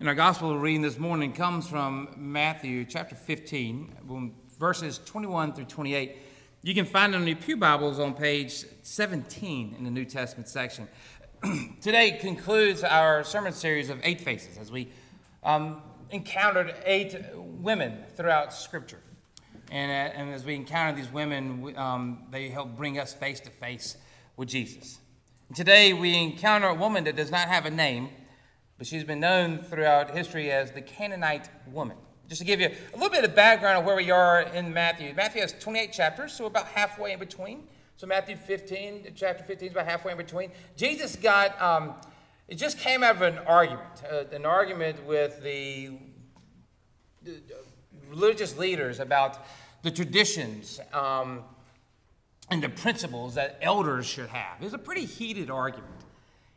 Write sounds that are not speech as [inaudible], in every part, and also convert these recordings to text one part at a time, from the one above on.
And our gospel reading this morning comes from Matthew chapter 15, verses 21 through 28. You can find it in your Pew Bibles on page 17 in the New Testament section. [clears throat] Today concludes our sermon series of eight faces as we um, encountered eight women throughout Scripture. And, uh, and as we encounter these women, um, they help bring us face to face with Jesus. And today we encounter a woman that does not have a name but she's been known throughout history as the Canaanite woman. Just to give you a little bit of background of where we are in Matthew. Matthew has 28 chapters, so we're about halfway in between. So Matthew 15, chapter 15 is about halfway in between. Jesus got, um, it just came out of an argument, uh, an argument with the, the, religious leaders about the traditions um, and the principles that elders should have. It was a pretty heated argument.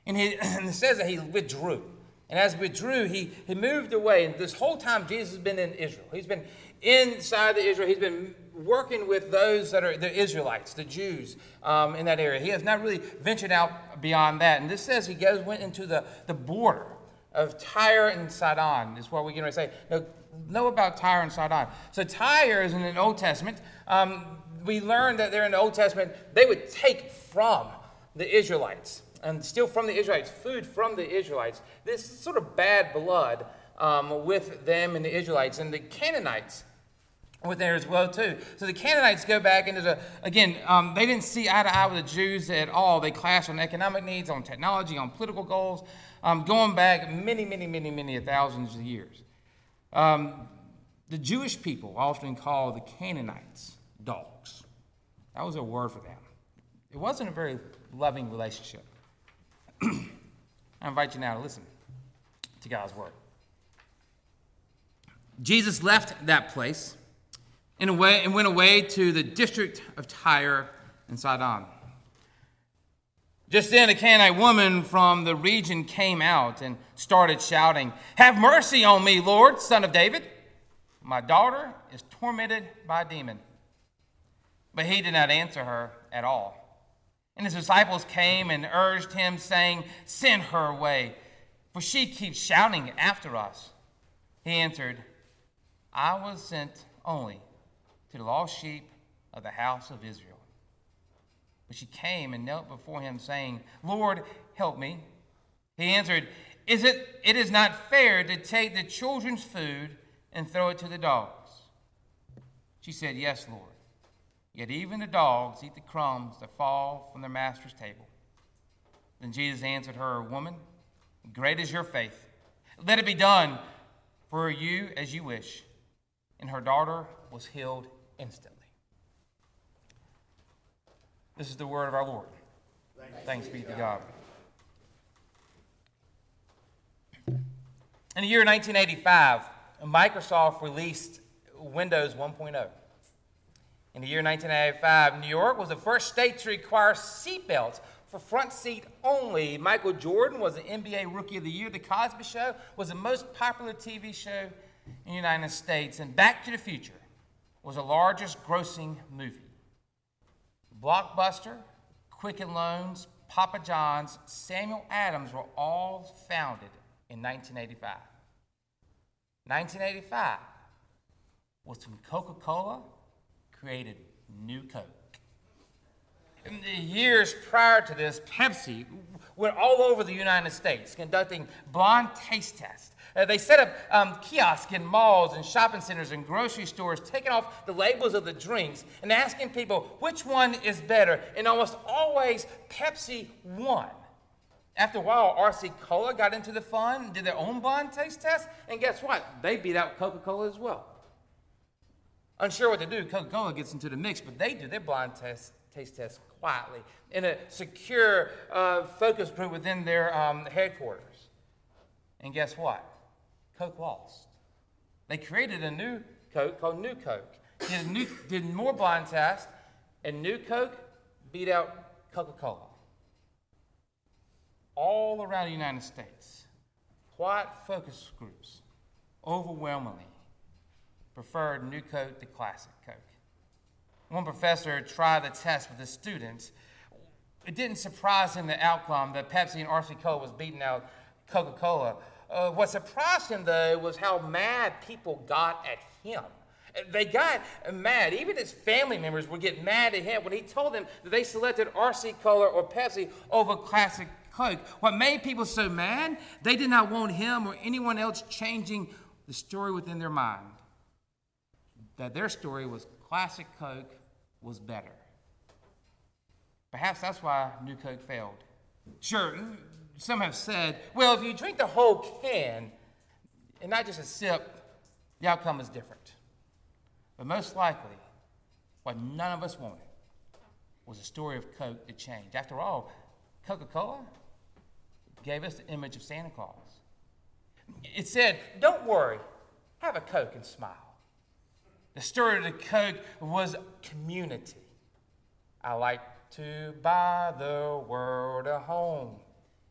And, he, [clears throat] and it says that he withdrew. And as withdrew, he, he moved away. And this whole time, Jesus has been in Israel. He's been inside the Israel. He's been working with those that are the Israelites, the Jews um, in that area. He has not really ventured out beyond that. And this says he goes went into the, the border of Tyre and Sidon. Is what going to say. Now, know about Tyre and Sidon. So Tyre is in the Old Testament. Um, we learned that they're in the Old Testament. They would take from the Israelites and steal from the Israelites, food from the Israelites. This sort of bad blood um, with them and the Israelites. And the Canaanites were there as well, too. So the Canaanites go back into the, again, um, they didn't see eye to eye with the Jews at all. They clashed on economic needs, on technology, on political goals, um, going back many, many, many, many thousands of years. Um, the Jewish people often call the Canaanites dogs. That was a word for them. It wasn't a very loving relationship. I invite you now to listen to God's word. Jesus left that place and, away, and went away to the district of Tyre and Sidon. Just then, a Canaanite woman from the region came out and started shouting, Have mercy on me, Lord, son of David. My daughter is tormented by a demon. But he did not answer her at all. And his disciples came and urged him, saying, Send her away, for she keeps shouting after us. He answered, I was sent only to the lost sheep of the house of Israel. But she came and knelt before him, saying, Lord, help me. He answered, Is it it is not fair to take the children's food and throw it to the dogs? She said, Yes, Lord. Yet even the dogs eat the crumbs that fall from their master's table. Then Jesus answered her, Woman, great is your faith. Let it be done for you as you wish. And her daughter was healed instantly. This is the word of our Lord. Thanks, Thanks be to God. In the year 1985, Microsoft released Windows 1.0. In the year 1995, New York was the first state to require seatbelts for front seat only. Michael Jordan was the NBA Rookie of the Year. The Cosby Show was the most popular TV show in the United States. And Back to the Future was the largest grossing movie. Blockbuster, Quicken Loans, Papa John's, Samuel Adams were all founded in 1985. 1985 was when Coca Cola created New Coke. In the years prior to this, Pepsi went all over the United States conducting blind taste tests. Uh, they set up um, kiosks in malls and shopping centers and grocery stores, taking off the labels of the drinks and asking people which one is better. And almost always, Pepsi won. After a while, RC Cola got into the fun, did their own blind taste test, and guess what? They beat out Coca Cola as well. Unsure what to do, Coca Cola gets into the mix, but they do their blind test, taste test quietly in a secure uh, focus group within their um, headquarters. And guess what? Coke lost. They created a new Coke called New Coke. Did, new, did more blind tests, and New Coke beat out Coca Cola. All around the United States, quiet focus groups overwhelmingly preferred New Coke to Classic Coke. One professor tried the test with his students. It didn't surprise him the outcome that Pepsi and RC Cola was beating out Coca Cola Uh, what surprised him, though, was how mad people got at him. They got mad. Even his family members would get mad at him when he told them that they selected RC Cola or Pepsi over Classic Coke. What made people so mad, they did not want him or anyone else changing the story within their mind. That their story was Classic Coke was better. Perhaps that's why New Coke failed. Sure, some have said, well, if you drink the whole can and not just a sip, the outcome is different. But most likely, what none of us wanted was a story of Coke that changed. After all, Coca Cola gave us the image of Santa Claus. It said, Don't worry, have a Coke and smile. The story of the Coke was community. I like to buy the world a home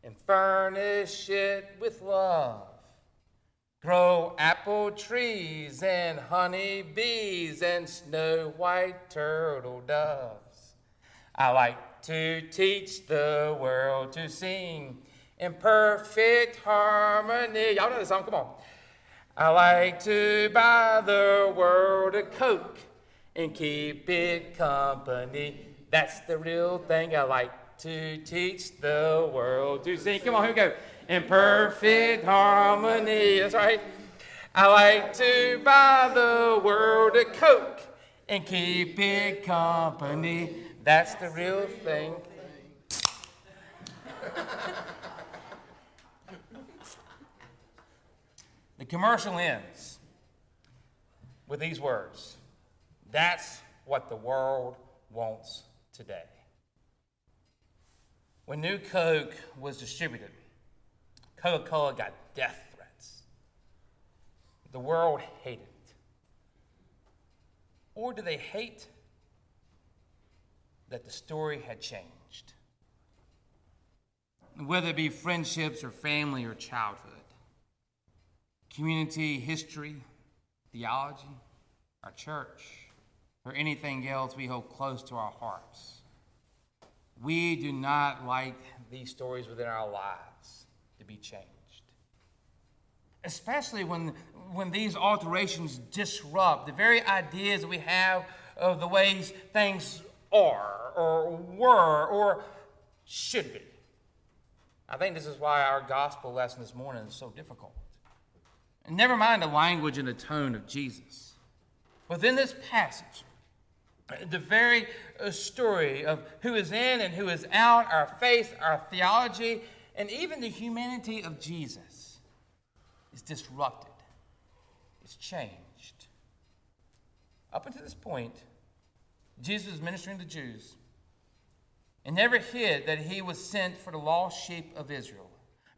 and furnish it with love. Grow apple trees and honey bees and snow white turtle doves. I like to teach the world to sing in perfect harmony. Y'all know the song, come on. I like to buy the world a Coke and keep it company. That's the real thing I like to teach the world to sing. Come on, here we go in perfect harmony. That's right. I like to buy the world a Coke and keep it company. That's the real thing. The commercial ends with these words That's what the world wants today. When New Coke was distributed, Coca Cola got death threats. The world hated it. Or do they hate that the story had changed? Whether it be friendships or family or childhood, community, history, theology, our church, or anything else we hold close to our hearts. We do not like these stories within our lives to be changed. Especially when, when these alterations disrupt the very ideas that we have of the ways things are, or were, or should be. I think this is why our gospel lesson this morning is so difficult. And never mind the language and the tone of Jesus. Within this passage, the very uh, story of who is in and who is out, our faith, our theology, and even the humanity of Jesus is disrupted, it's changed. Up until this point, Jesus was ministering to Jews and never hid that he was sent for the lost sheep of Israel.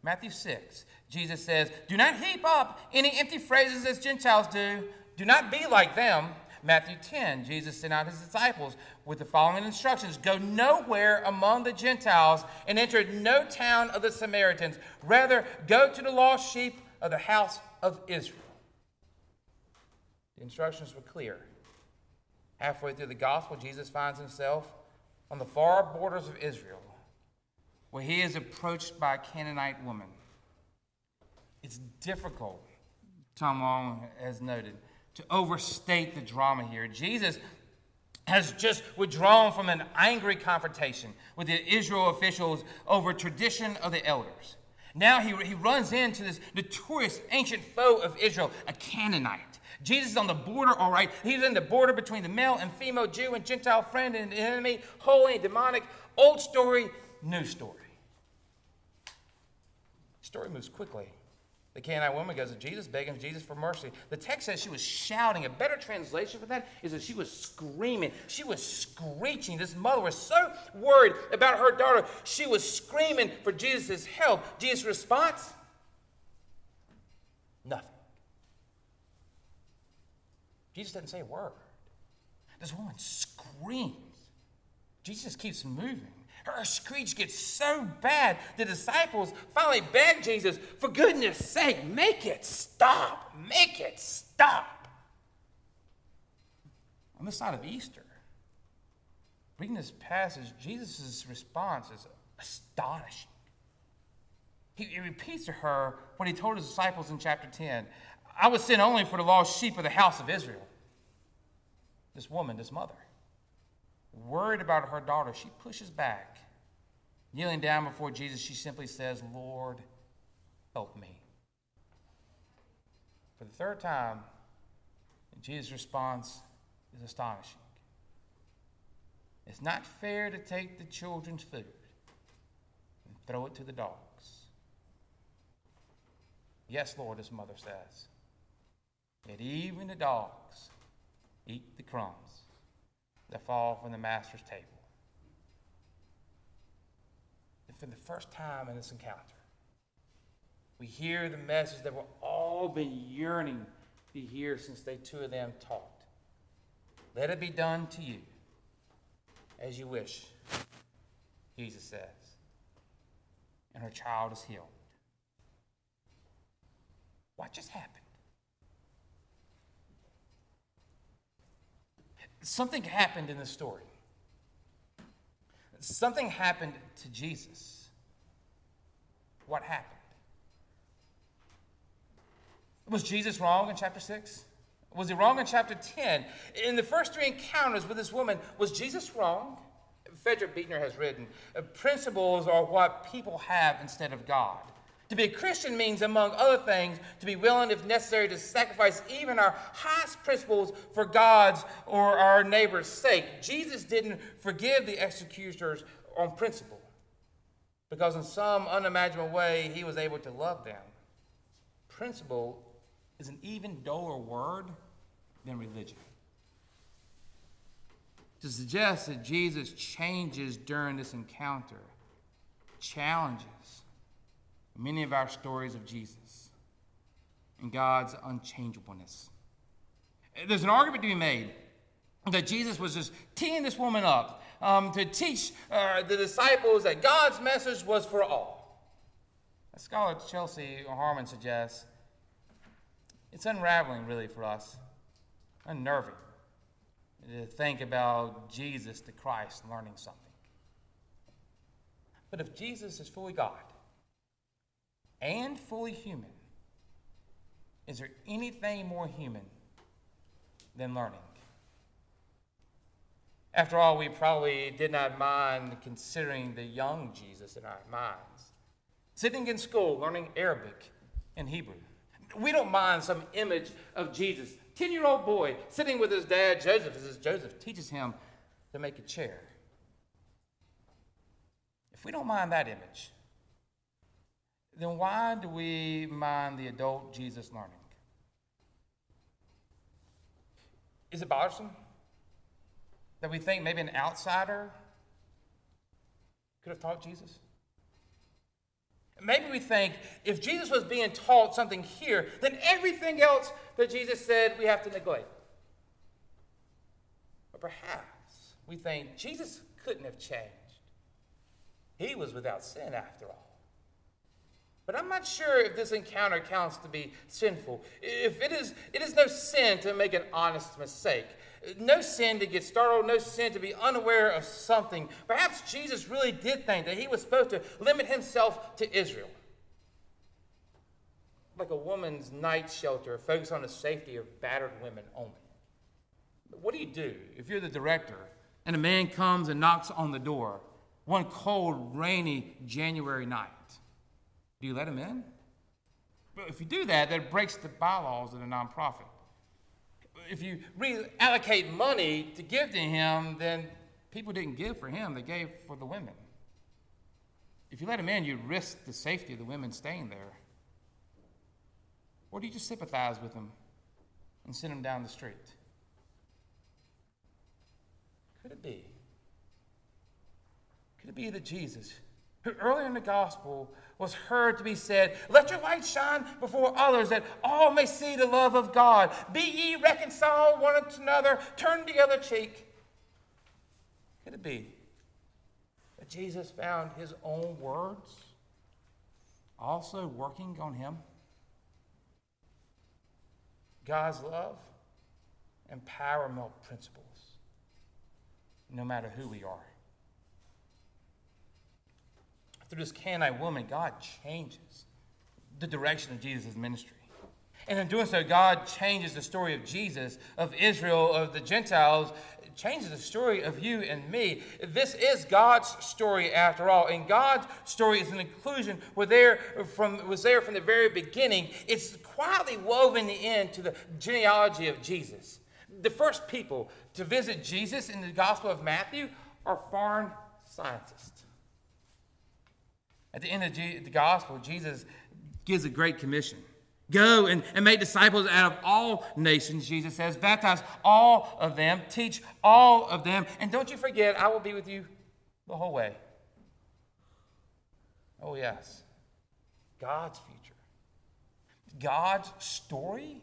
Matthew 6, Jesus says, Do not heap up any empty phrases as Gentiles do. Do not be like them. Matthew 10, Jesus sent out his disciples with the following instructions Go nowhere among the Gentiles and enter no town of the Samaritans. Rather, go to the lost sheep of the house of Israel. The instructions were clear. Halfway through the gospel, Jesus finds himself on the far borders of Israel, where he is approached by a Canaanite woman. It's difficult, Tom Long has noted to overstate the drama here. Jesus has just withdrawn from an angry confrontation with the Israel officials over tradition of the elders. Now he, he runs into this notorious ancient foe of Israel, a Canaanite. Jesus is on the border, all right. He's in the border between the male and female Jew and Gentile friend and enemy, holy and demonic. Old story, new story. Story moves quickly. The Canaanite woman goes to Jesus, begging Jesus for mercy. The text says she was shouting. A better translation for that is that she was screaming. She was screeching. This mother was so worried about her daughter. She was screaming for Jesus' help. Jesus' response? Nothing. Jesus doesn't say a word. This woman screams. Jesus keeps moving. Her screech gets so bad, the disciples finally beg Jesus, for goodness sake, make it stop. Make it stop. On the side of Easter, reading this passage, Jesus' response is astonishing. He, he repeats to her what he told his disciples in chapter 10 I was sent only for the lost sheep of the house of Israel. This woman, this mother, worried about her daughter, she pushes back. Kneeling down before Jesus, she simply says, Lord, help me. For the third time, Jesus' response is astonishing. It's not fair to take the children's food and throw it to the dogs. Yes, Lord, his mother says. Yet even the dogs eat the crumbs that fall from the master's table. And for the first time in this encounter, we hear the message that we've all been yearning to hear since they two of them talked. Let it be done to you as you wish, Jesus says. And her child is healed. What just happened? Something happened in the story. Something happened to Jesus. What happened? Was Jesus wrong in chapter 6? Was he wrong in chapter 10? In the first three encounters with this woman, was Jesus wrong? Frederick Buechner has written principles are what people have instead of God. To be a Christian means, among other things, to be willing, if necessary, to sacrifice even our highest principles for God's or our neighbor's sake. Jesus didn't forgive the executioners on principle because, in some unimaginable way, he was able to love them. Principle is an even duller word than religion. To suggest that Jesus changes during this encounter challenges many of our stories of Jesus and God's unchangeableness. There's an argument to be made that Jesus was just teeing this woman up um, to teach uh, the disciples that God's message was for all. As scholar Chelsea Harmon suggests, it's unraveling really for us, unnerving to think about Jesus the Christ learning something. But if Jesus is fully God, and fully human, is there anything more human than learning? After all, we probably did not mind considering the young Jesus in our minds, sitting in school learning Arabic and Hebrew. We don't mind some image of Jesus, 10 year old boy sitting with his dad, Joseph, as Joseph teaches him to make a chair. If we don't mind that image, then why do we mind the adult Jesus learning? Is it bothersome that we think maybe an outsider could have taught Jesus? Maybe we think if Jesus was being taught something here, then everything else that Jesus said we have to neglect. But perhaps we think Jesus couldn't have changed. He was without sin after all. But I'm not sure if this encounter counts to be sinful. If it is, it is no sin to make an honest mistake. No sin to get startled, no sin to be unaware of something. Perhaps Jesus really did think that he was supposed to limit himself to Israel. Like a woman's night shelter, focused on the safety of battered women only. What do you do if you're the director and a man comes and knocks on the door one cold, rainy January night? Do you let him in? But if you do that, that breaks the bylaws of the nonprofit. If you reallocate money to give to him, then people didn't give for him, they gave for the women. If you let him in, you risk the safety of the women staying there. Or do you just sympathize with them and send them down the street? Could it be? Could it be that Jesus, who earlier in the gospel was heard to be said, Let your light shine before others, that all may see the love of God. Be ye reconciled one to another, turn the other cheek. Could it be that Jesus found his own words also working on him? God's love and paramount principles, no matter who we are. Through this Canaanite woman, God changes the direction of Jesus' ministry. And in doing so, God changes the story of Jesus, of Israel, of the Gentiles, changes the story of you and me. This is God's story after all. And God's story is an inclusion was there from, was there from the very beginning. It's quietly woven into the genealogy of Jesus. The first people to visit Jesus in the Gospel of Matthew are foreign scientists. At the end of the Gospel, Jesus gives a great commission. Go and, and make disciples out of all nations, Jesus says. Baptize all of them, teach all of them, and don't you forget, I will be with you the whole way. Oh, yes. God's future. God's story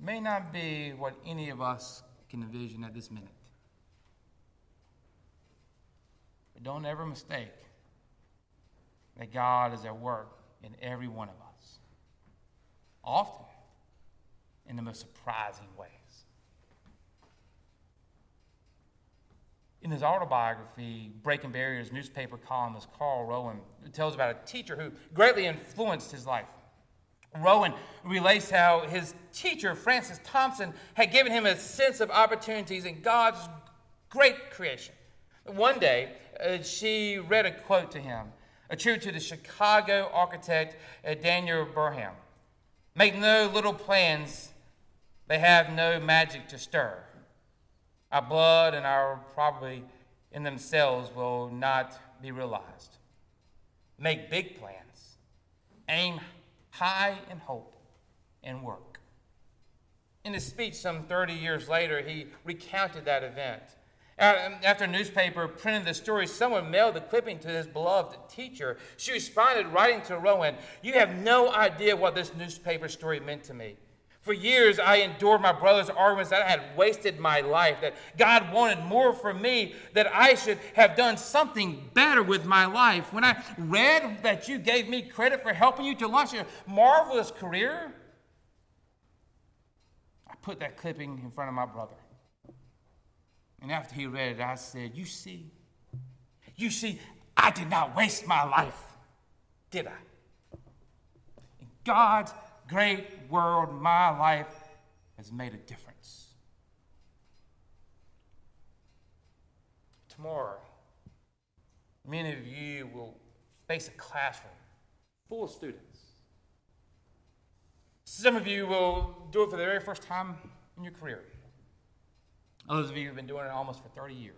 may not be what any of us can envision at this minute. But don't ever mistake that God is at work in every one of us, often in the most surprising ways. In his autobiography, Breaking Barriers, newspaper columnist Carl Rowan tells about a teacher who greatly influenced his life. Rowan relates how his teacher, Francis Thompson, had given him a sense of opportunities in God's great creation. One day, uh, she read a quote to him attributed to the Chicago architect uh, Daniel Burnham. Make no little plans, they have no magic to stir. Our blood and our probably in themselves will not be realized. Make big plans, aim high in hope, and work. In his speech some 30 years later, he recounted that event. Uh, um, after a newspaper printed the story, someone mailed the clipping to his beloved teacher. She responded, writing to Rowan, You have no idea what this newspaper story meant to me. For years, I endured my brother's arguments that I had wasted my life, that God wanted more for me, that I should have done something better with my life. When I read that you gave me credit for helping you to launch a marvelous career, I put that clipping in front of my brother. And after he read it, I said, You see, you see, I did not waste my life, did I? In God's great world, my life has made a difference. Tomorrow, many of you will face a classroom full of students. Some of you will do it for the very first time in your career. Others of you who have been doing it almost for 30 years.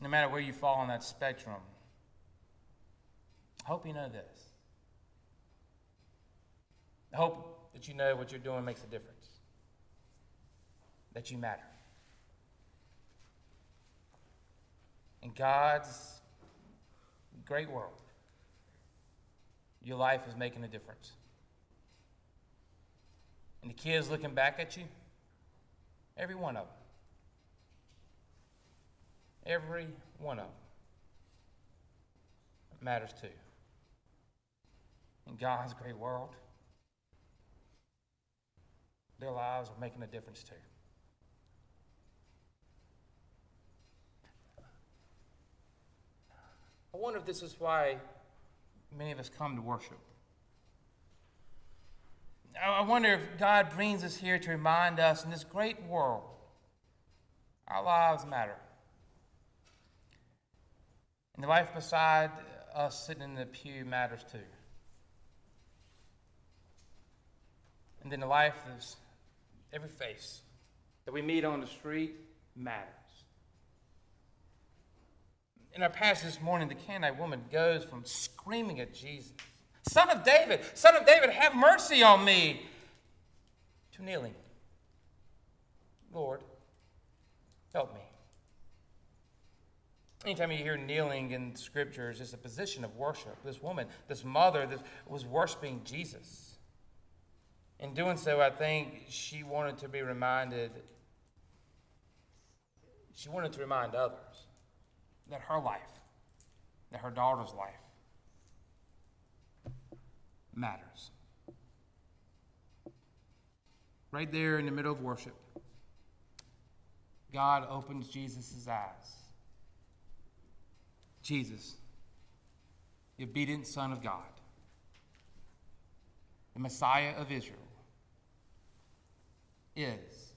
No matter where you fall on that spectrum, I hope you know this. I hope that you know what you're doing makes a difference, that you matter. In God's great world, your life is making a difference. And the kids looking back at you, Every one of them. Every one of them matters too. In God's great world, their lives are making a difference too. I wonder if this is why many of us come to worship. I wonder if God brings us here to remind us in this great world, our lives matter. And the life beside us sitting in the pew matters too. And then the life of every face that we meet on the street matters. In our passage this morning, the Canaanite woman goes from screaming at Jesus Son of David, Son of David, have mercy on me. To kneeling. Lord, help me. Anytime you hear kneeling in scriptures, it's a position of worship. This woman, this mother, this was worshiping Jesus. In doing so, I think she wanted to be reminded, she wanted to remind others that her life, that her daughter's life, matters. Right there in the middle of worship, God opens Jesus' eyes. Jesus, the obedient Son of God, the Messiah of Israel, is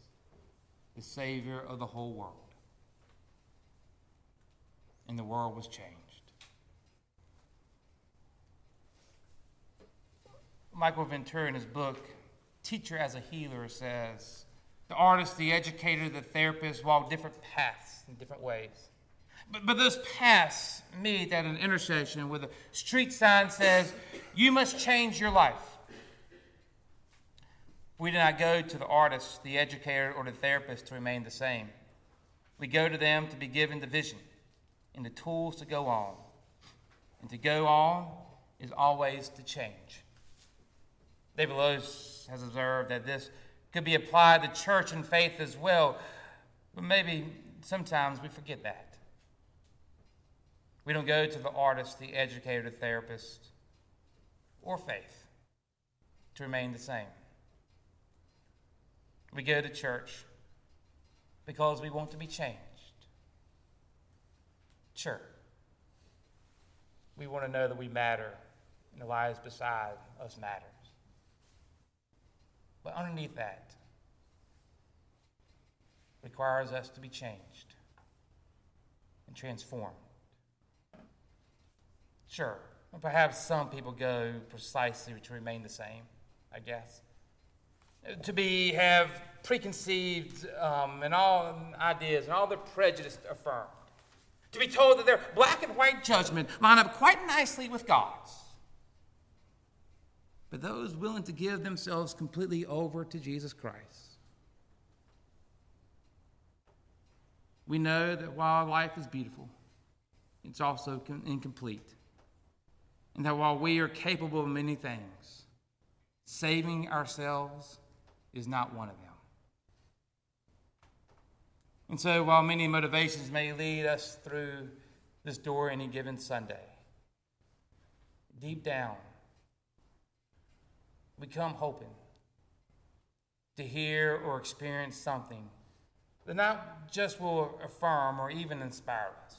the Savior of the whole world. And the world was changed. Michael Ventura, in his book, Teacher as a Healer, says the artist, the educator, the therapist walk different paths in different ways. But, but those paths meet at an intersection where the street sign says, You must change your life. We do not go to the artist, the educator, or the therapist to remain the same. We go to them to be given the vision and the tools to go on. And to go on is always to change. David Lose has observed that this could be applied to church and faith as well, but maybe sometimes we forget that. We don't go to the artist, the educator, the therapist, or faith to remain the same. We go to church because we want to be changed. Sure. We want to know that we matter and the lives beside us matters. But underneath that requires us to be changed and transformed. Sure, perhaps some people go precisely to remain the same, I guess to be have preconceived um, and all ideas and all their prejudice affirmed. To be told that their black and white judgment line up quite nicely with God's. But those willing to give themselves completely over to Jesus Christ. We know that while life is beautiful, it's also incomplete. And that while we are capable of many things, saving ourselves is not one of them. And so, while many motivations may lead us through this door any given Sunday, deep down, we come hoping to hear or experience something that not just will affirm or even inspire us.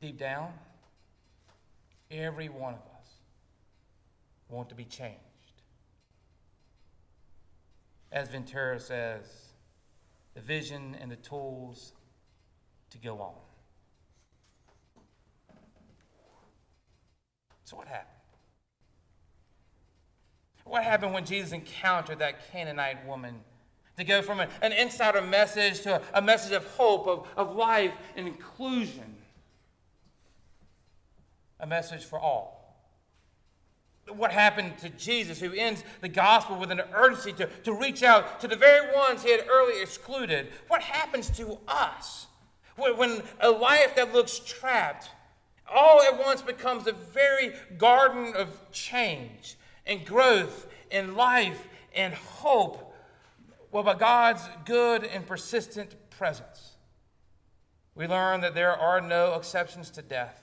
Deep down, every one of us want to be changed as Ventura says, the vision and the tools to go on. So, what happened? What happened when Jesus encountered that Canaanite woman? To go from an insider message to a message of hope, of, of life and inclusion. A message for all what happened to Jesus, who ends the gospel with an urgency to, to reach out to the very ones he had earlier excluded. What happens to us when, when a life that looks trapped all at once becomes a very garden of change and growth and life and hope? Well, by God's good and persistent presence, we learn that there are no exceptions to death.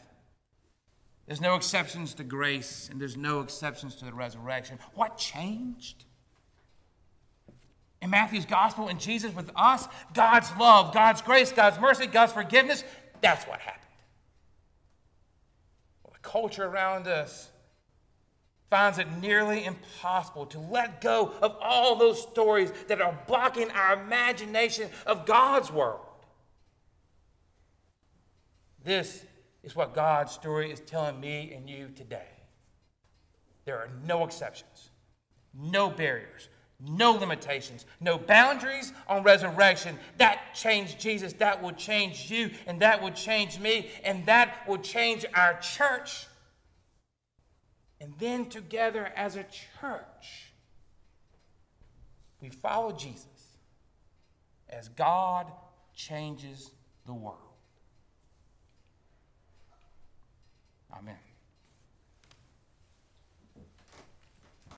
There's no exceptions to grace, and there's no exceptions to the resurrection. What changed? In Matthew's gospel and Jesus with us, God's love, God's grace, God's mercy, God's forgiveness, that's what happened. Well, the culture around us finds it nearly impossible to let go of all those stories that are blocking our imagination of God's world. This is what God's story is telling me and you today. There are no exceptions, no barriers, no limitations, no boundaries on resurrection. That changed Jesus. That will change you, and that will change me, and that will change our church. And then together as a church, we follow Jesus as God changes the world. Amen.